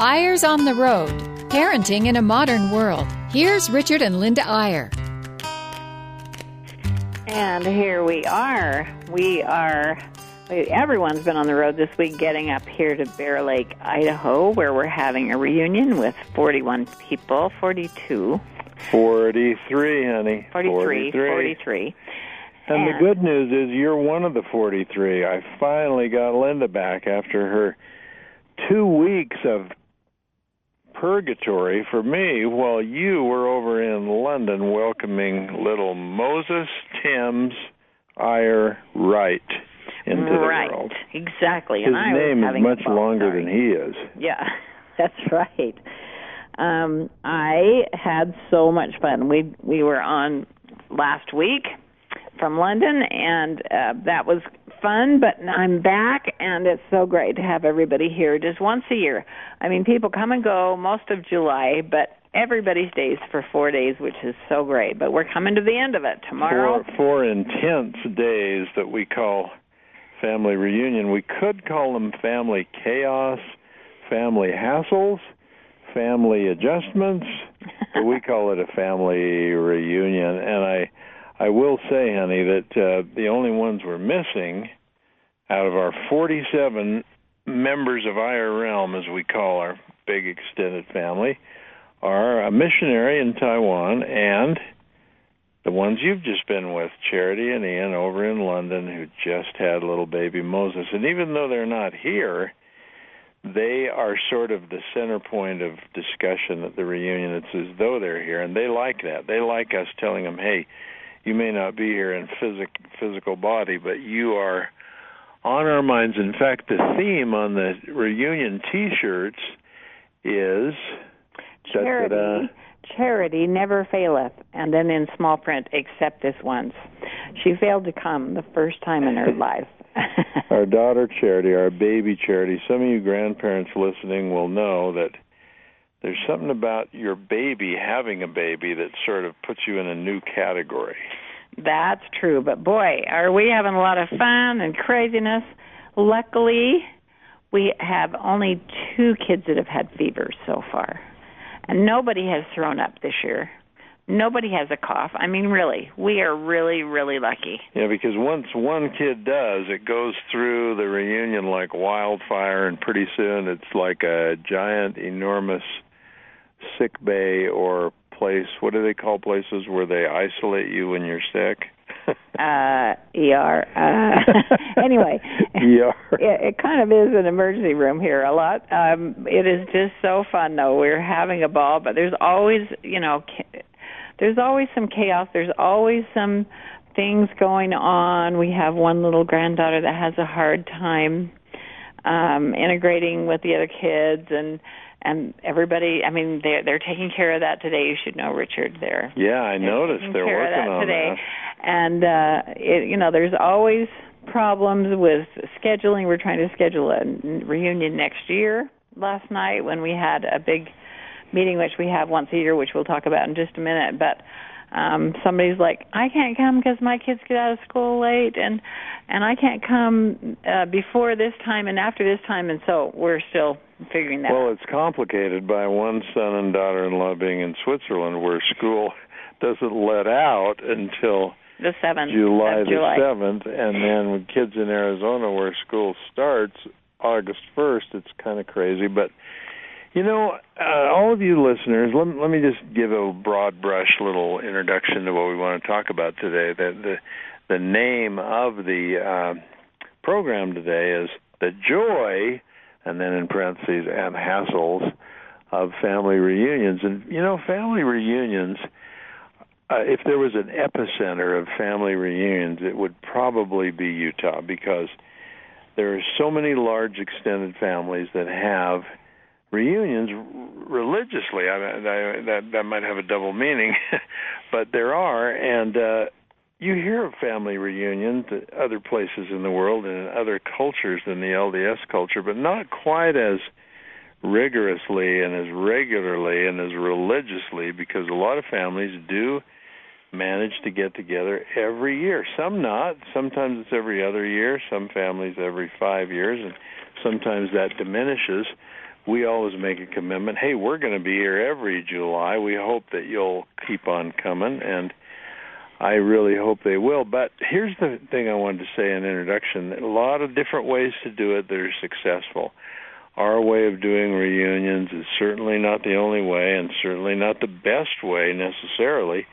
Eyres on the Road Parenting in a Modern World. Here's Richard and Linda Eyre. And here we are. We are, everyone's been on the road this week getting up here to Bear Lake, Idaho, where we're having a reunion with 41 people, 42. 43, honey. 43. 43. 43. And, and the good news is you're one of the 43. I finally got Linda back after her two weeks of purgatory for me while you were over in London welcoming little Moses Timms Eyre Wright into right. the world. Exactly. His and name is much longer than he is. Yeah, that's right. Um, I had so much fun. We we were on last week from London, and uh, that was fun. But I'm back, and it's so great to have everybody here just once a year. I mean, people come and go most of July, but everybody stays for four days, which is so great. But we're coming to the end of it tomorrow. Four, four intense days that we call family reunion. We could call them family chaos, family hassles, family adjustments, but we call it a family reunion. And I I will say, honey, that uh, the only ones we're missing out of our 47 members of Eyre Realm, as we call our big extended family, are a missionary in Taiwan and the ones you've just been with, Charity and Ian over in London, who just had little baby Moses. And even though they're not here, they are sort of the center point of discussion at the reunion. It's as though they're here, and they like that. They like us telling them, hey, you may not be here in physic, physical body, but you are on our minds. In fact, the theme on the reunion T-shirts is charity. Da-da-da. Charity never faileth, and then in small print, except this once. She failed to come the first time in her life. our daughter Charity, our baby Charity. Some of you grandparents listening will know that there's something about your baby having a baby that sort of puts you in a new category. That's true, but boy, are we having a lot of fun and craziness. Luckily, we have only two kids that have had fevers so far. And nobody has thrown up this year. Nobody has a cough. I mean, really, we are really, really lucky. Yeah, because once one kid does, it goes through the reunion like wildfire, and pretty soon it's like a giant, enormous sick bay or place. What do they call places where they isolate you when you're sick? uh, ER. Uh, anyway, ER. It, it kind of is an emergency room here a lot. Um, it is just so fun though. We're having a ball, but there's always, you know, there's always some chaos. There's always some things going on. We have one little granddaughter that has a hard time um integrating with the other kids and and everybody i mean they're they're taking care of that today. You should know richard they're yeah i noticed they're working on today. that. and uh it you know there's always problems with scheduling. We're trying to schedule a reunion next year. Last night when we had a big meeting which we have once a year which we'll talk about in just a minute but um somebody's like i can't come because my kids get out of school late and and i can't come uh before this time and after this time and so we're still figuring that well out. it's complicated by one son and daughter-in-law being in switzerland where school doesn't let out until the seventh july the seventh and then with kids in arizona where school starts august first it's kind of crazy but you know, uh, all of you listeners, let, let me just give a broad brush little introduction to what we want to talk about today. The the, the name of the uh, program today is the joy, and then in parentheses and hassles of family reunions. And you know, family reunions. Uh, if there was an epicenter of family reunions, it would probably be Utah because there are so many large extended families that have reunions religiously. I, I, that that might have a double meaning, but there are, and uh, you hear of family reunions at other places in the world and in other cultures than the LDS culture, but not quite as rigorously and as regularly and as religiously because a lot of families do manage to get together every year. Some not. Sometimes it's every other year. Some families every five years, and sometimes that diminishes we always make a commitment. Hey, we're going to be here every July. We hope that you'll keep on coming, and I really hope they will. But here's the thing I wanted to say in introduction: a lot of different ways to do it that are successful. Our way of doing reunions is certainly not the only way, and certainly not the best way necessarily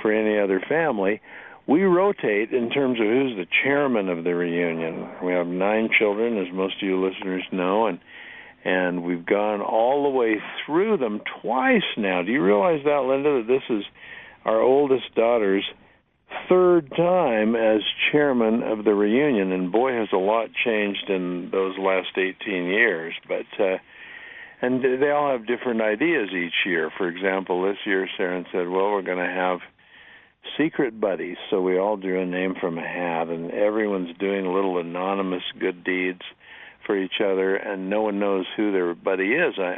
for any other family. We rotate in terms of who's the chairman of the reunion. We have nine children, as most of you listeners know, and and we've gone all the way through them twice now. Do you realize that, Linda, that this is our oldest daughter's third time as chairman of the reunion? And boy, has a lot changed in those last 18 years. But uh, and they all have different ideas each year. For example, this year, Sharon said, "Well, we're going to have." secret buddies so we all drew a name from a hat and everyone's doing little anonymous good deeds for each other, and no one knows who their buddy is. I,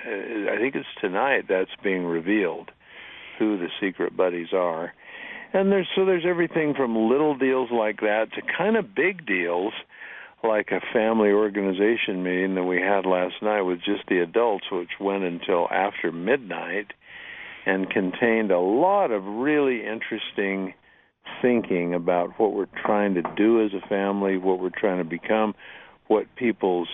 I think it's tonight that's being revealed, who the secret buddies are. And there's so there's everything from little deals like that to kind of big deals, like a family organization meeting that we had last night with just the adults, which went until after midnight, and contained a lot of really interesting thinking about what we're trying to do as a family, what we're trying to become, what people's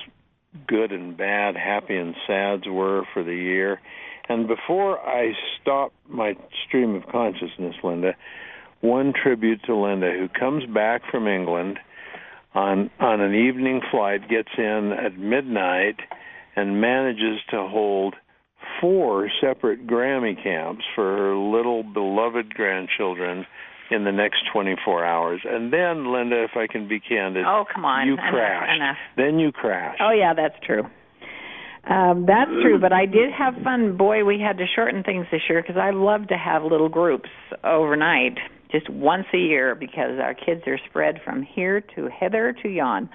good and bad, happy and sads were for the year. And before I stop my stream of consciousness, Linda, one tribute to Linda, who comes back from England on on an evening flight, gets in at midnight, and manages to hold four separate Grammy camps for her little beloved grandchildren in the next 24 hours. And then, Linda, if I can be candid, oh come on, you enough. Enough. Then you crashed. Oh yeah, that's true. Um, that's true, but I did have fun. Boy, we had to shorten things this year because I love to have little groups overnight, just once a year, because our kids are spread from here to hither to yon.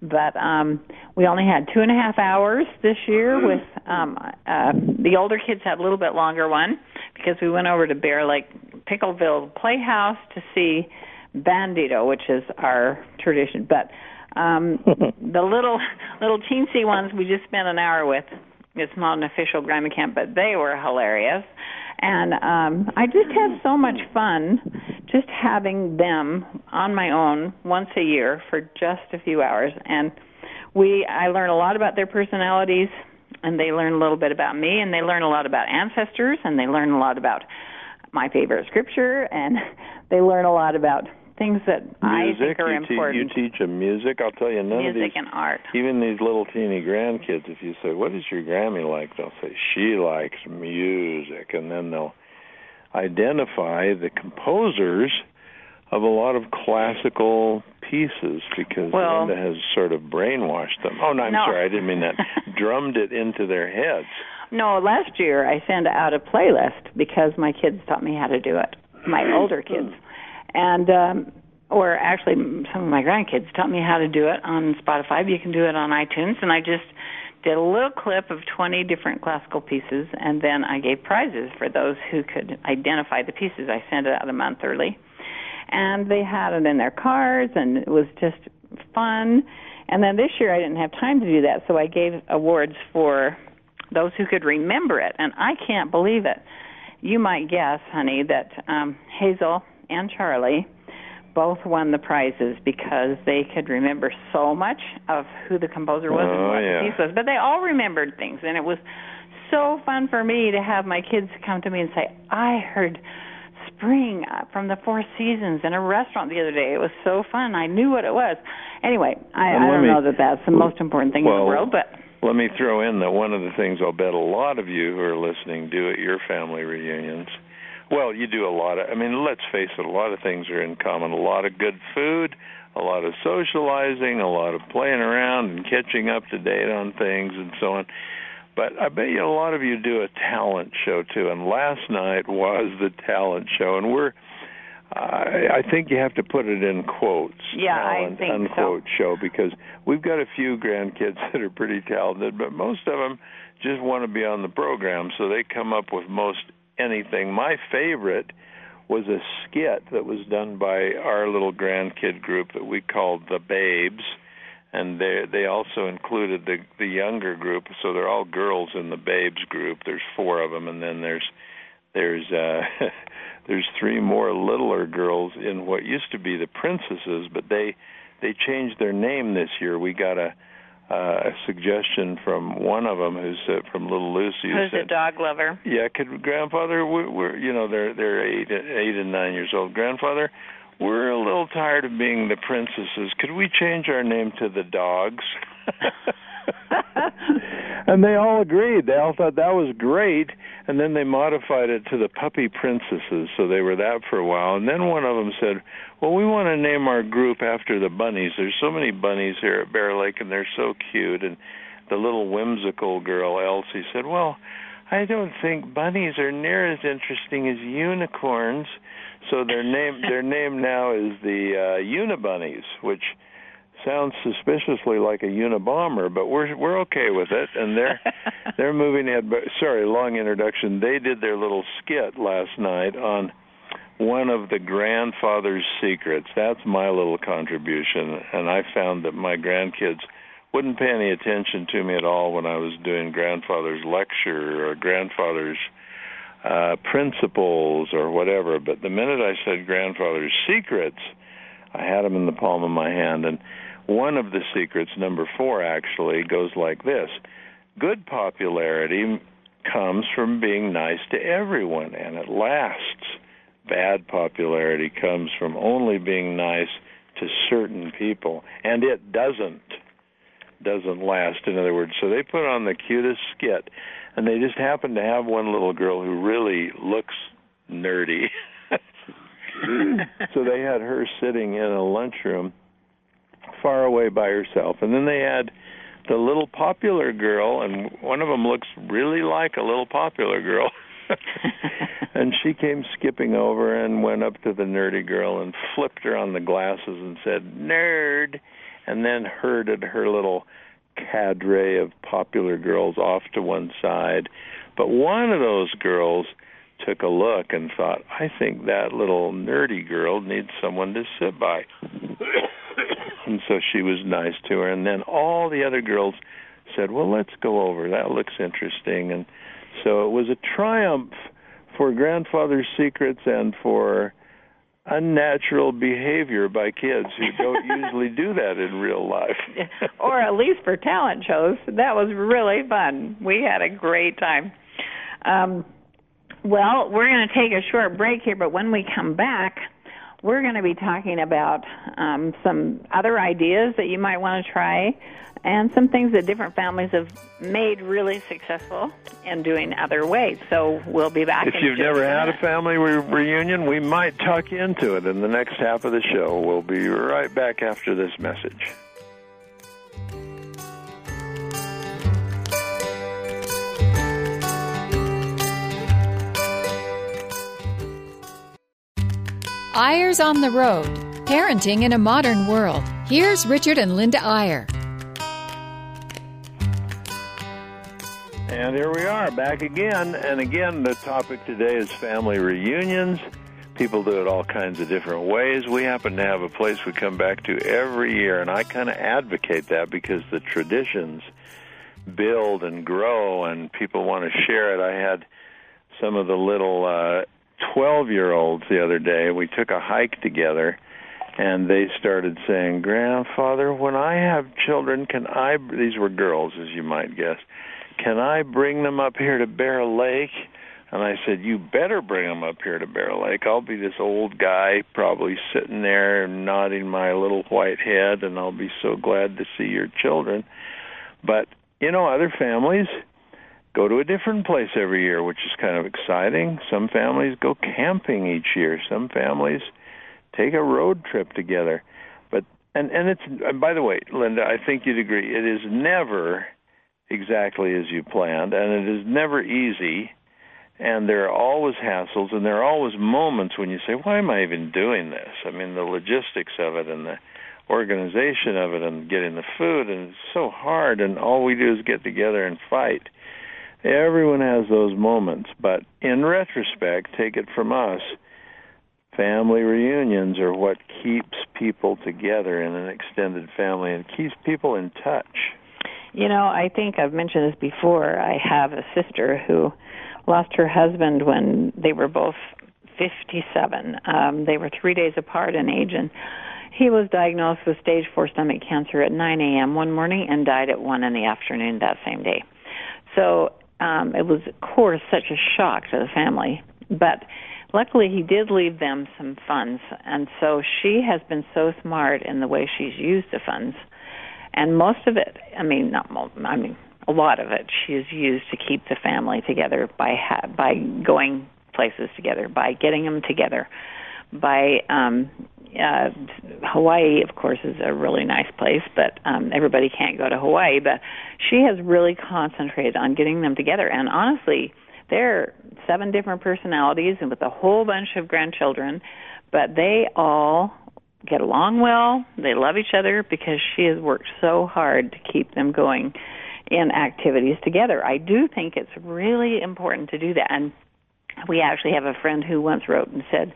But um, we only had two and a half hours this year. With um, uh, the older kids had a little bit longer one because we went over to Bear Lake Pickleville Playhouse to see Bandito, which is our tradition. But um, the little little teensy ones we just spent an hour with. It's not an official Grammy camp, but they were hilarious. And um, I just had so much fun just having them on my own once a year for just a few hours. And we I learn a lot about their personalities and they learn a little bit about me and they learn a lot about ancestors and they learn a lot about my favorite scripture and they learn a lot about things that music, I think are you important. Te- you teach them music. I'll tell you, none music of these, and art. even these little teeny grandkids, if you say, "What is your Grammy like?" they'll say, "She likes music," and then they'll identify the composers of a lot of classical pieces because Well- Linda has sort of brainwashed them. Oh, no, I'm No. sorry, I didn't mean that. Drummed it into their heads. No, last year I sent out a playlist because my kids taught me how to do it. My older kids, and um, or actually some of my grandkids taught me how to do it on Spotify. You can do it on iTunes, and I just did a little clip of 20 different classical pieces, and then I gave prizes for those who could identify the pieces. I sent it out a month early, and they had it in their cars, and it was just fun. And then this year I didn't have time to do that, so I gave awards for those who could remember it, and I can't believe it. You might guess, honey, that um, Hazel and Charlie both won the prizes because they could remember so much of who the composer was and Oh, what yeah. the piece was. But they all remembered things, and it was so fun for me to have my kids come to me and say, "I heard." Spring from the Four Seasons in a restaurant the other day. It was so fun. I knew what it was. Anyway, I, I don't me- know that that's the most important thing in the world, but Let me throw in that one of the things I'll bet a lot of you who are listening do at your family reunions. Well, you do a lot of, I mean, let's face it, a lot of things are in common. A lot of good food, a lot of socializing, a lot of playing around and catching up to date on things and so on. But I bet you a lot of you do a talent show too. And last night was the talent show. And we're, I, I think you have to put it in quotes. Yeah, I talent, think so. unquote show because we've got a few grandkids that are pretty talented, but most of them just want to be on the program, so they come up with most anything. My favorite was a skit that was done by our little grandkid group that we called the Babes, and they they also included the the younger group. So they're all girls in the babes group. There's four of them, and then there's there's uh, there's three more littler girls in what used to be the princesses, but they they changed their name this year. We got a uh, a suggestion from one of them who's uh, from Little Lucy. Who's said, a dog lover? Yeah, could grandfather? We're, we're you know they're they're eight eight and nine years old. Grandfather, we're a little tired of being the princesses. Could we change our name to the dogs? and they all agreed. They all thought that was great, and then they modified it to the puppy princesses. So they were that for a while, and then one of them said, "Well, we want to name our group after the bunnies. There's so many bunnies here at Bear Lake, and they're so cute." And the little whimsical girl Elsie said, "Well." I don't think bunnies are near as interesting as unicorns. So their name their name now is the uh, Unibunnies, which sounds suspiciously like a Unabomber, but we're we're okay with it, and they're they're moving ahead. But sorry, long introduction. They did their little skit last night on one of the grandfather's secrets. That's my little contribution, and I found that my grandkids wouldn't pay any attention to me at all when I was doing grandfather's lecture or grandfather's uh, principles or whatever. But the minute I said grandfather's secrets, I had them in the palm of my hand. And one of the secrets, number four, actually goes like this Good popularity comes from being nice to everyone, and it lasts. Bad popularity comes from only being nice to certain people, and it doesn't doesn't last. In other words, so they put on the cutest skit, and they just happen to have one little girl who really looks nerdy. so they had her sitting in a lunchroom far away by herself, and then they had the little popular girl, and one of them looks really like a little popular girl. and she came skipping over and went up to the nerdy girl and flipped her on the glasses and said, "Nerd." and then herded her little cadre of popular girls off to one side. But one of those girls took a look and thought, I think that little nerdy girl needs someone to sit by. And so she was nice to her. And then all the other girls said, Well, let's go over. That looks interesting. And so it was a triumph for Grandfather's Secrets and for unnatural behavior by kids who don't usually do that in real life. or at least for talent shows. That was really fun. We had a great time. Um, well, we're going to take a short break here, but when we come back, we're going to be talking about um, some other ideas that you might want to try and some things that different families have made really successful in doing other ways. So we'll be back. If you've never had a family re- reunion, we might tuck into it in the next half of the show. We'll be right back after this message. Eyres on the Road Parenting in a Modern World. Here's Richard and Linda Eyre. And here we are, back again. And again, the topic today is family reunions. People do it all kinds of different ways. We happen to have a place we come back to every year, and I kind of advocate that because the traditions build and grow, and people want to share it. I had some of the little uh, 12 year olds the other day. We took a hike together and they started saying, "Grandfather, when I have children, can I?" These were girls, as you might guess. Can I bring them up here to Bear Lake? And I said, You better bring them up here to Bear Lake. I'll be this old guy, probably sitting there nodding my little white head, and I'll be so glad to see your children. But, you know, other families go to a different place every year, which is kind of exciting. Some families go camping each year. Some families take a road trip together. But and and it's and by the way, Linda, I think you'd agree it is never exactly as you planned, and it is never easy. And there are always hassles, and there are always moments when you say, "Why am I even doing this?" I mean, the logistics of it and the organization of it, and getting the food, and it's so hard. And all we do is get together and fight. Everyone has those moments, but in retrospect, take it from us, family reunions are what keeps people together in an extended family and keeps people in touch. You know, I think I've mentioned this before. I have a sister who lost her husband when they were both 57. Um, they were three days apart in age, and he was diagnosed with stage four stomach cancer at 9 a.m. one morning and died at 1 in the afternoon that same day. So um, it was, of course, such a shock to the family. But luckily, he did leave them some funds, and so she has been so smart in the way she's used the funds. And most of it, I mean, not I mean, a lot of it, she has used to keep the family together by ha- by going places together, by getting them together, by um, uh, Hawaii, of course, is a really nice place, but um, everybody can't go to Hawaii. But she has really concentrated on getting them together. And honestly, they're seven different personalities and with a whole bunch of grandchildren, but they all get along well. They love each other because she has worked so hard to keep them going in activities together. I do think it's really important to do that. And we actually have a friend who once wrote and said,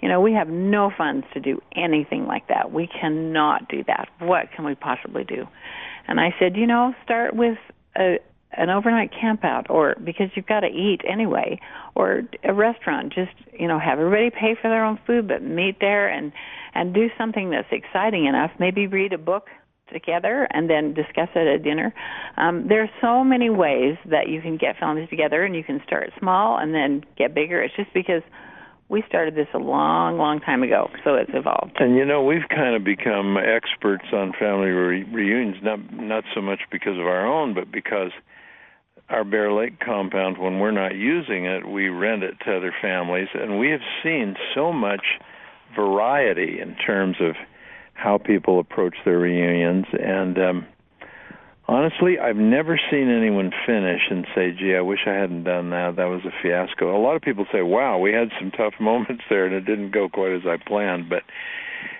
you know, we have no funds to do anything like that. We cannot do that. What can we possibly do? And I said, you know, start with a an overnight camp out or because you've got to eat anyway or a restaurant just you know have everybody pay for their own food but meet there and and do something that's exciting enough maybe read a book together and then discuss it at dinner um there are so many ways that you can get families together and you can start small and then get bigger it's just because we started this a long, long time ago, so it's evolved. And you know, we've kind of become experts on family re- reunions, not not so much because of our own, but because our Bear Lake compound, when we're not using it, we rent it to other families, and we have seen so much variety in terms of how people approach their reunions and um honestly, I've never seen anyone finish and say, "Gee, I wish I hadn't done that. That was a fiasco." A lot of people say, "Wow, we had some tough moments there, and it didn't go quite as I planned." But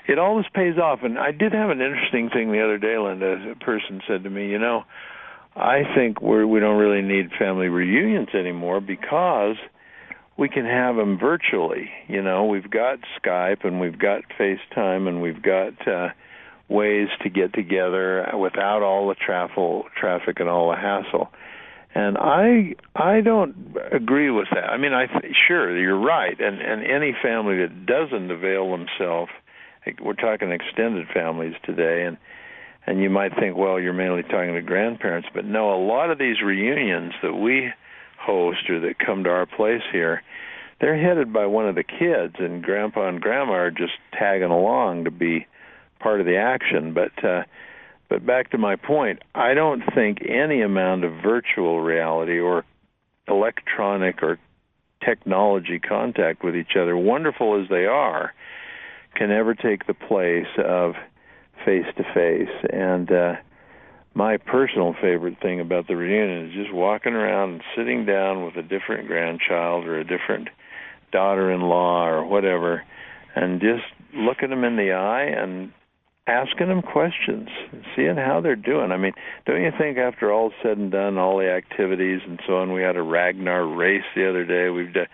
it always pays off. And I did have an interesting thing the other day, Linda. A person said to me, "You know, I think we're we don't really need family reunions anymore because." we can have them virtually. You know, we've got Skype and we've got FaceTime and we've got uh ways to get together without all the traffic traffic and all the hassle. And i i don't agree with that. I mean i th- sure you're right. And and any family that doesn't avail themselves we're talking extended families today and and you might think well you're mainly talking to grandparents but no a lot of these reunions that we host or that come to our place here they're headed by one of the kids and grandpa and grandma are just tagging along to be part of the action. But uh, but back to my point, I don't think any amount of virtual reality or electronic or technology contact with each other, wonderful as they are, can ever take the place of face to face. And uh, my personal favorite thing about the reunion is just walking around and sitting down with a different grandchild or a different daughter-in-law or whatever, and just looking them in the eye and asking them questions, seeing how they're doing. I mean, don't you think after all said and done, all the activities and so on, we had a Ragnar race the other day. We've done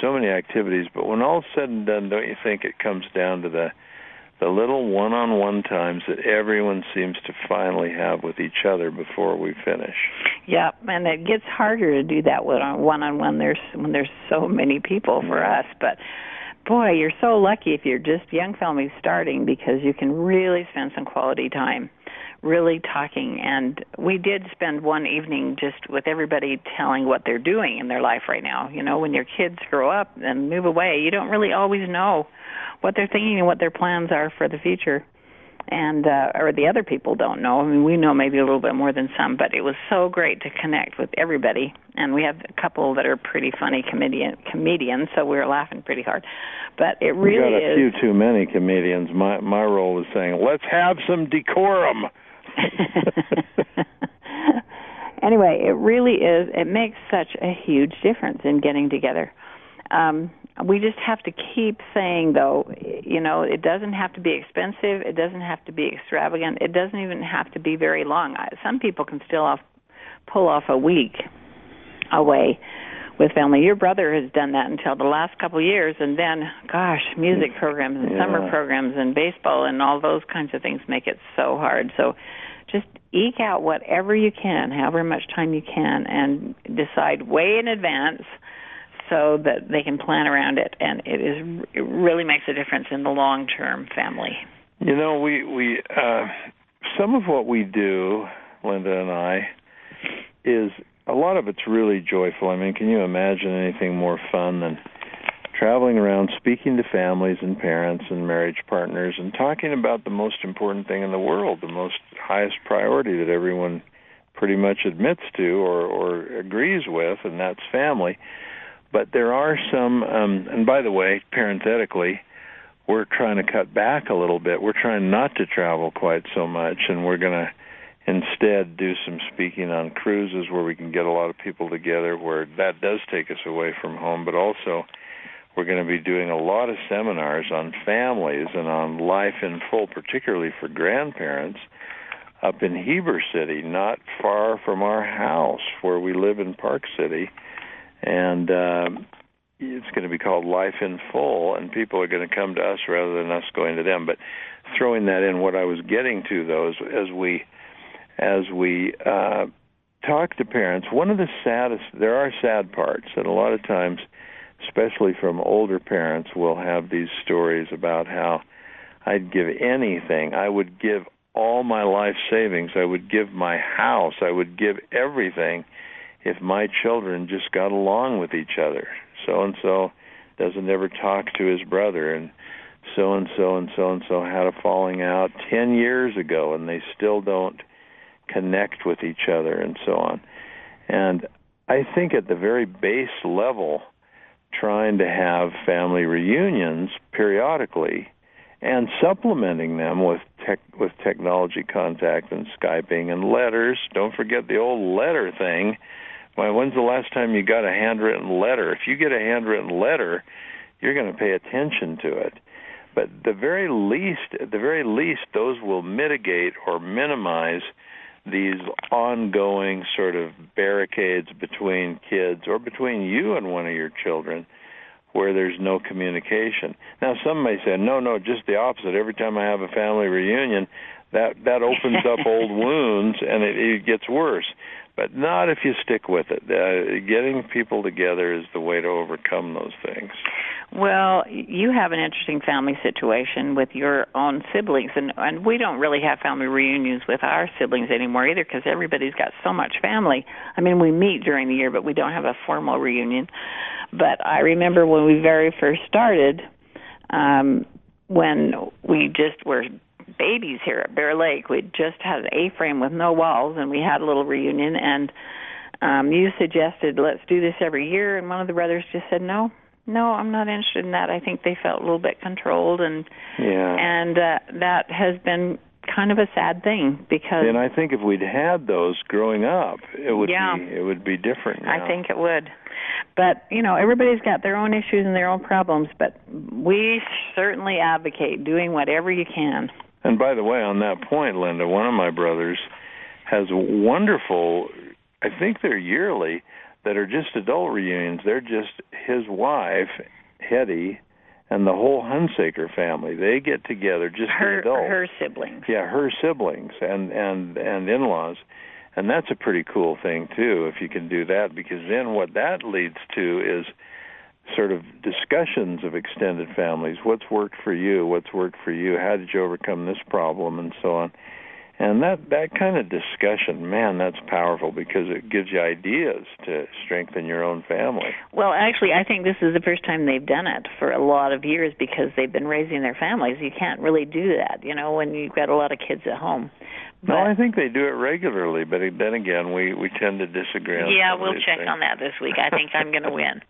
so many activities, but when all's said and done, don't you think it comes down to the the little one-on-one times that everyone seems to finally have with each other before we finish. Yeah, and it gets harder to do that with uh, one-on-one. There's when there's so many people for us, but boy, you're so lucky if you're just young families starting because you can really spend some quality time really talking. And we did spend one evening just with everybody telling what they're doing in their life right now. You know when your kids grow up and move away you don't really always know what they're thinking and what their plans are for the future and uh, or the other people don't know. I mean, we know maybe a little bit more than some, but it was so great to connect with everybody. And we have a couple that are pretty funny comedian comedians, so we were laughing pretty hard. But it really we got a is. few too many comedians. My my role was saying, let's have some decorum. anyway, it really is. It makes such a huge difference in getting together. Um, we just have to keep saying though you know it doesn't have to be expensive it doesn't have to be extravagant it doesn't even have to be very long some people can still off, pull off a week away with family. Your brother has done that until the last couple of years, and then, gosh, music mm. programs and Yeah. summer programs and baseball and all those kinds of things make it so hard. So, just eke out whatever you can, however much time you can, and decide way in advance so that they can plan around it. And it is it really makes a difference in the long term family. You know, we we uh, some of what we do, Linda and I, is a lot of it's really joyful. I mean, can you imagine anything more fun than traveling around speaking to families and parents and marriage partners and talking about the most important thing in the world, the most highest priority that everyone pretty much admits to or or agrees with, and that's family. But there are some, um, and by the way, parenthetically, we're trying to cut back a little bit. We're trying not to travel quite so much, and we're going to instead do some speaking on cruises where we can get a lot of people together, where that does take us away from home, but also we're going to be doing a lot of seminars on families and on life in full, particularly for grandparents up in Heber City, not far from our house where we live in Park City. And um, it's going to be called Life in Full, and people are going to come to us rather than us going to them. But throwing that in, what I was getting to though is as we as we uh, talk to parents, one of the saddest there are sad parts, and a lot of times, especially from older parents, will have these stories about how I'd give anything. I would give all my life savings. I would give my house. I would give everything if my children just got along with each other. So and so doesn't ever talk to his brother, and so and so and so and so had a falling out 10 years ago, and they still don't connect with each other, and so on. And I think at the very base level, trying to have family reunions periodically and supplementing them with tech, with technology contact and skyping and letters. Don't forget the old letter thing. Why, when's the last time you got a handwritten letter? If you get a handwritten letter, you're going to pay attention to it. But the very least, at the very least, those will mitigate or minimize these ongoing sort of barricades between kids or between you and one of your children where there's no communication. Now some may say, no, no, just the opposite. Every time I have a family reunion, that that opens up old wounds and it, it gets worse. But not if you stick with it. Uh, getting people together is the way to overcome those things. Well, you have an interesting family situation with your own siblings, and and we don't really have family reunions with our siblings anymore either because everybody's got so much family. I mean, we meet during the year, but we don't have a formal reunion. But I remember when we very first started, um, when we just were babies here at Bear Lake. We just had an A-frame with no walls, and we had a little reunion. And um, you suggested let's do this every year, and one of the brothers just said no. No, I'm not interested in that. I think they felt a little bit controlled, and Yeah. and uh, that has been kind of a sad thing because And I think if we'd had those growing up, it would Yeah. be it would be different. I think it would. But, you know, everybody's got their own issues and their own problems, but we certainly advocate doing whatever you can. And by the way, on that point, Linda, one of my brothers has wonderful. I think they're yearly that are just adult reunions. They're just his wife, Hetty, and the whole Hunsaker family. They get together, just Her adults. her siblings. yeah, her siblings and and and in-laws, and that's a pretty cool thing too. If you can do that, because then what that leads to is sort of discussions of extended families. What's worked for you? What's worked for you? How did you overcome this problem? And so on. And that that kind of discussion, man, that's powerful because it gives you ideas to strengthen your own family. Well, actually, I think this is the first time they've done it for a lot of years because they've been raising their families. You can't really do that, you know, when you've got a lot of kids at home. No, I think they do it regularly, but then again, we we tend to disagree. On yeah, we'll check things. on that this week. I think I'm going to win.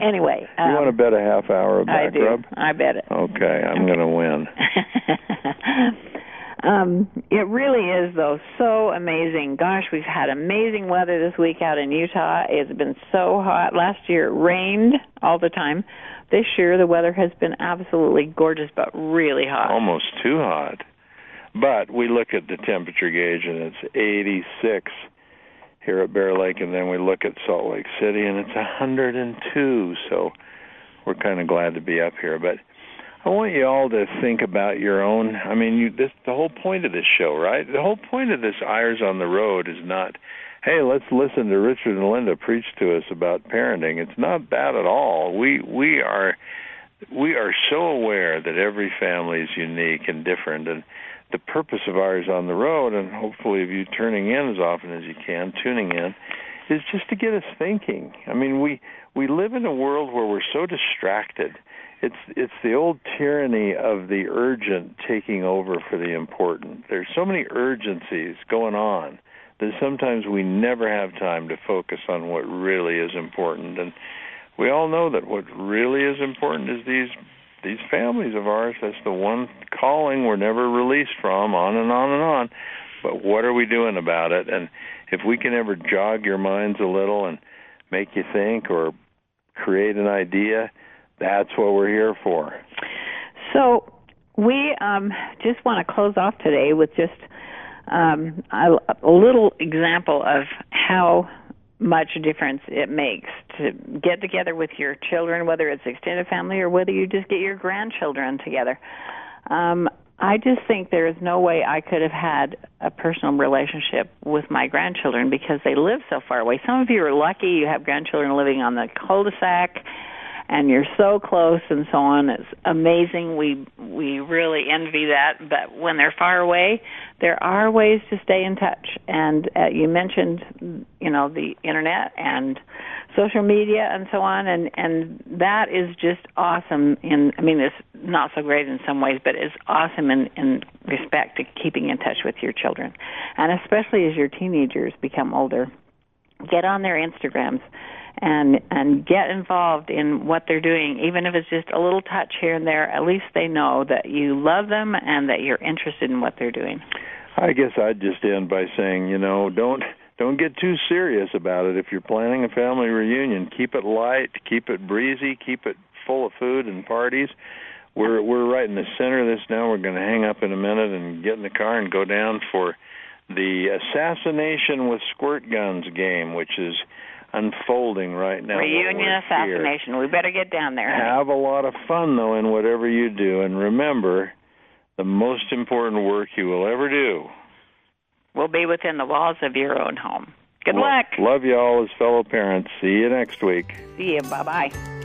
Anyway, You um, want to bet a half hour of I do. rub? I bet it. Okay, I'm going to win. um, it really is though so amazing. Gosh, we've had amazing weather this week out in Utah. It's been so hot. Last year it rained all the time. This year the weather has been absolutely gorgeous but really hot. Almost too hot. But we look at the temperature gauge and it's 86 here at Bear Lake, and then we look at Salt Lake City, and it's 102. So we're kind of glad to be up here. But I want you all to think about your own. I mean, you this the whole point of this show, right? The whole point of this Eyres on the Road is not, hey, let's listen to Richard and Linda preach to us about parenting. It's not that at all. We we are we are so aware that every family is unique and different and the purpose of Eyres on the Road, and hopefully of you turning in as often as you can, tuning in, is just to get us thinking. I mean, we we live in a world where we're so distracted. It's it's the old tyranny of the urgent taking over for the important. There's so many urgencies going on that sometimes we never have time to focus on what really is important. And we all know that what really is important is these these families of ours, that's the one calling we're never released from, on and on and on. But what are we doing about it? And if we can ever jog your minds a little and make you think or create an idea, that's what we're here for. So we um, just want to close off today with just um, a, a little example of how much difference it makes to get together with your children, whether it's extended family or whether you just get your grandchildren together. Um, I just think there is no way I could have had a personal relationship with my grandchildren because they live so far away. Some of you are lucky you have grandchildren living on the cul-de-sac and you're so close and so on. It's amazing. We we really envy that. But when they're far away, there are ways to stay in touch. And uh, you mentioned, you know, the internet and social media and so on, and and that is just awesome. In I mean, it's not so great in some ways, but it's awesome in in respect to keeping in touch with your children, and especially as your teenagers become older. Get on their Instagrams and and get involved in what they're doing even if it's just a little touch here and there at least they know that you love them and that you're interested in what they're doing. I guess i'd just end by saying you know don't don't get too serious about it. If you're planning a family reunion keep it light keep it breezy keep it full of food and parties. We're we're right in the center of this now. We're going to hang up in a minute and get in the car and go down for the assassination with squirt guns game which is unfolding right now. Reunion assassination. Here. We better get down there. Have a lot of fun though in whatever you do, and remember, the most important work you will ever do will be within the walls of your own home. Good well, luck. Love you all as fellow parents. See you next week. See you. Bye bye.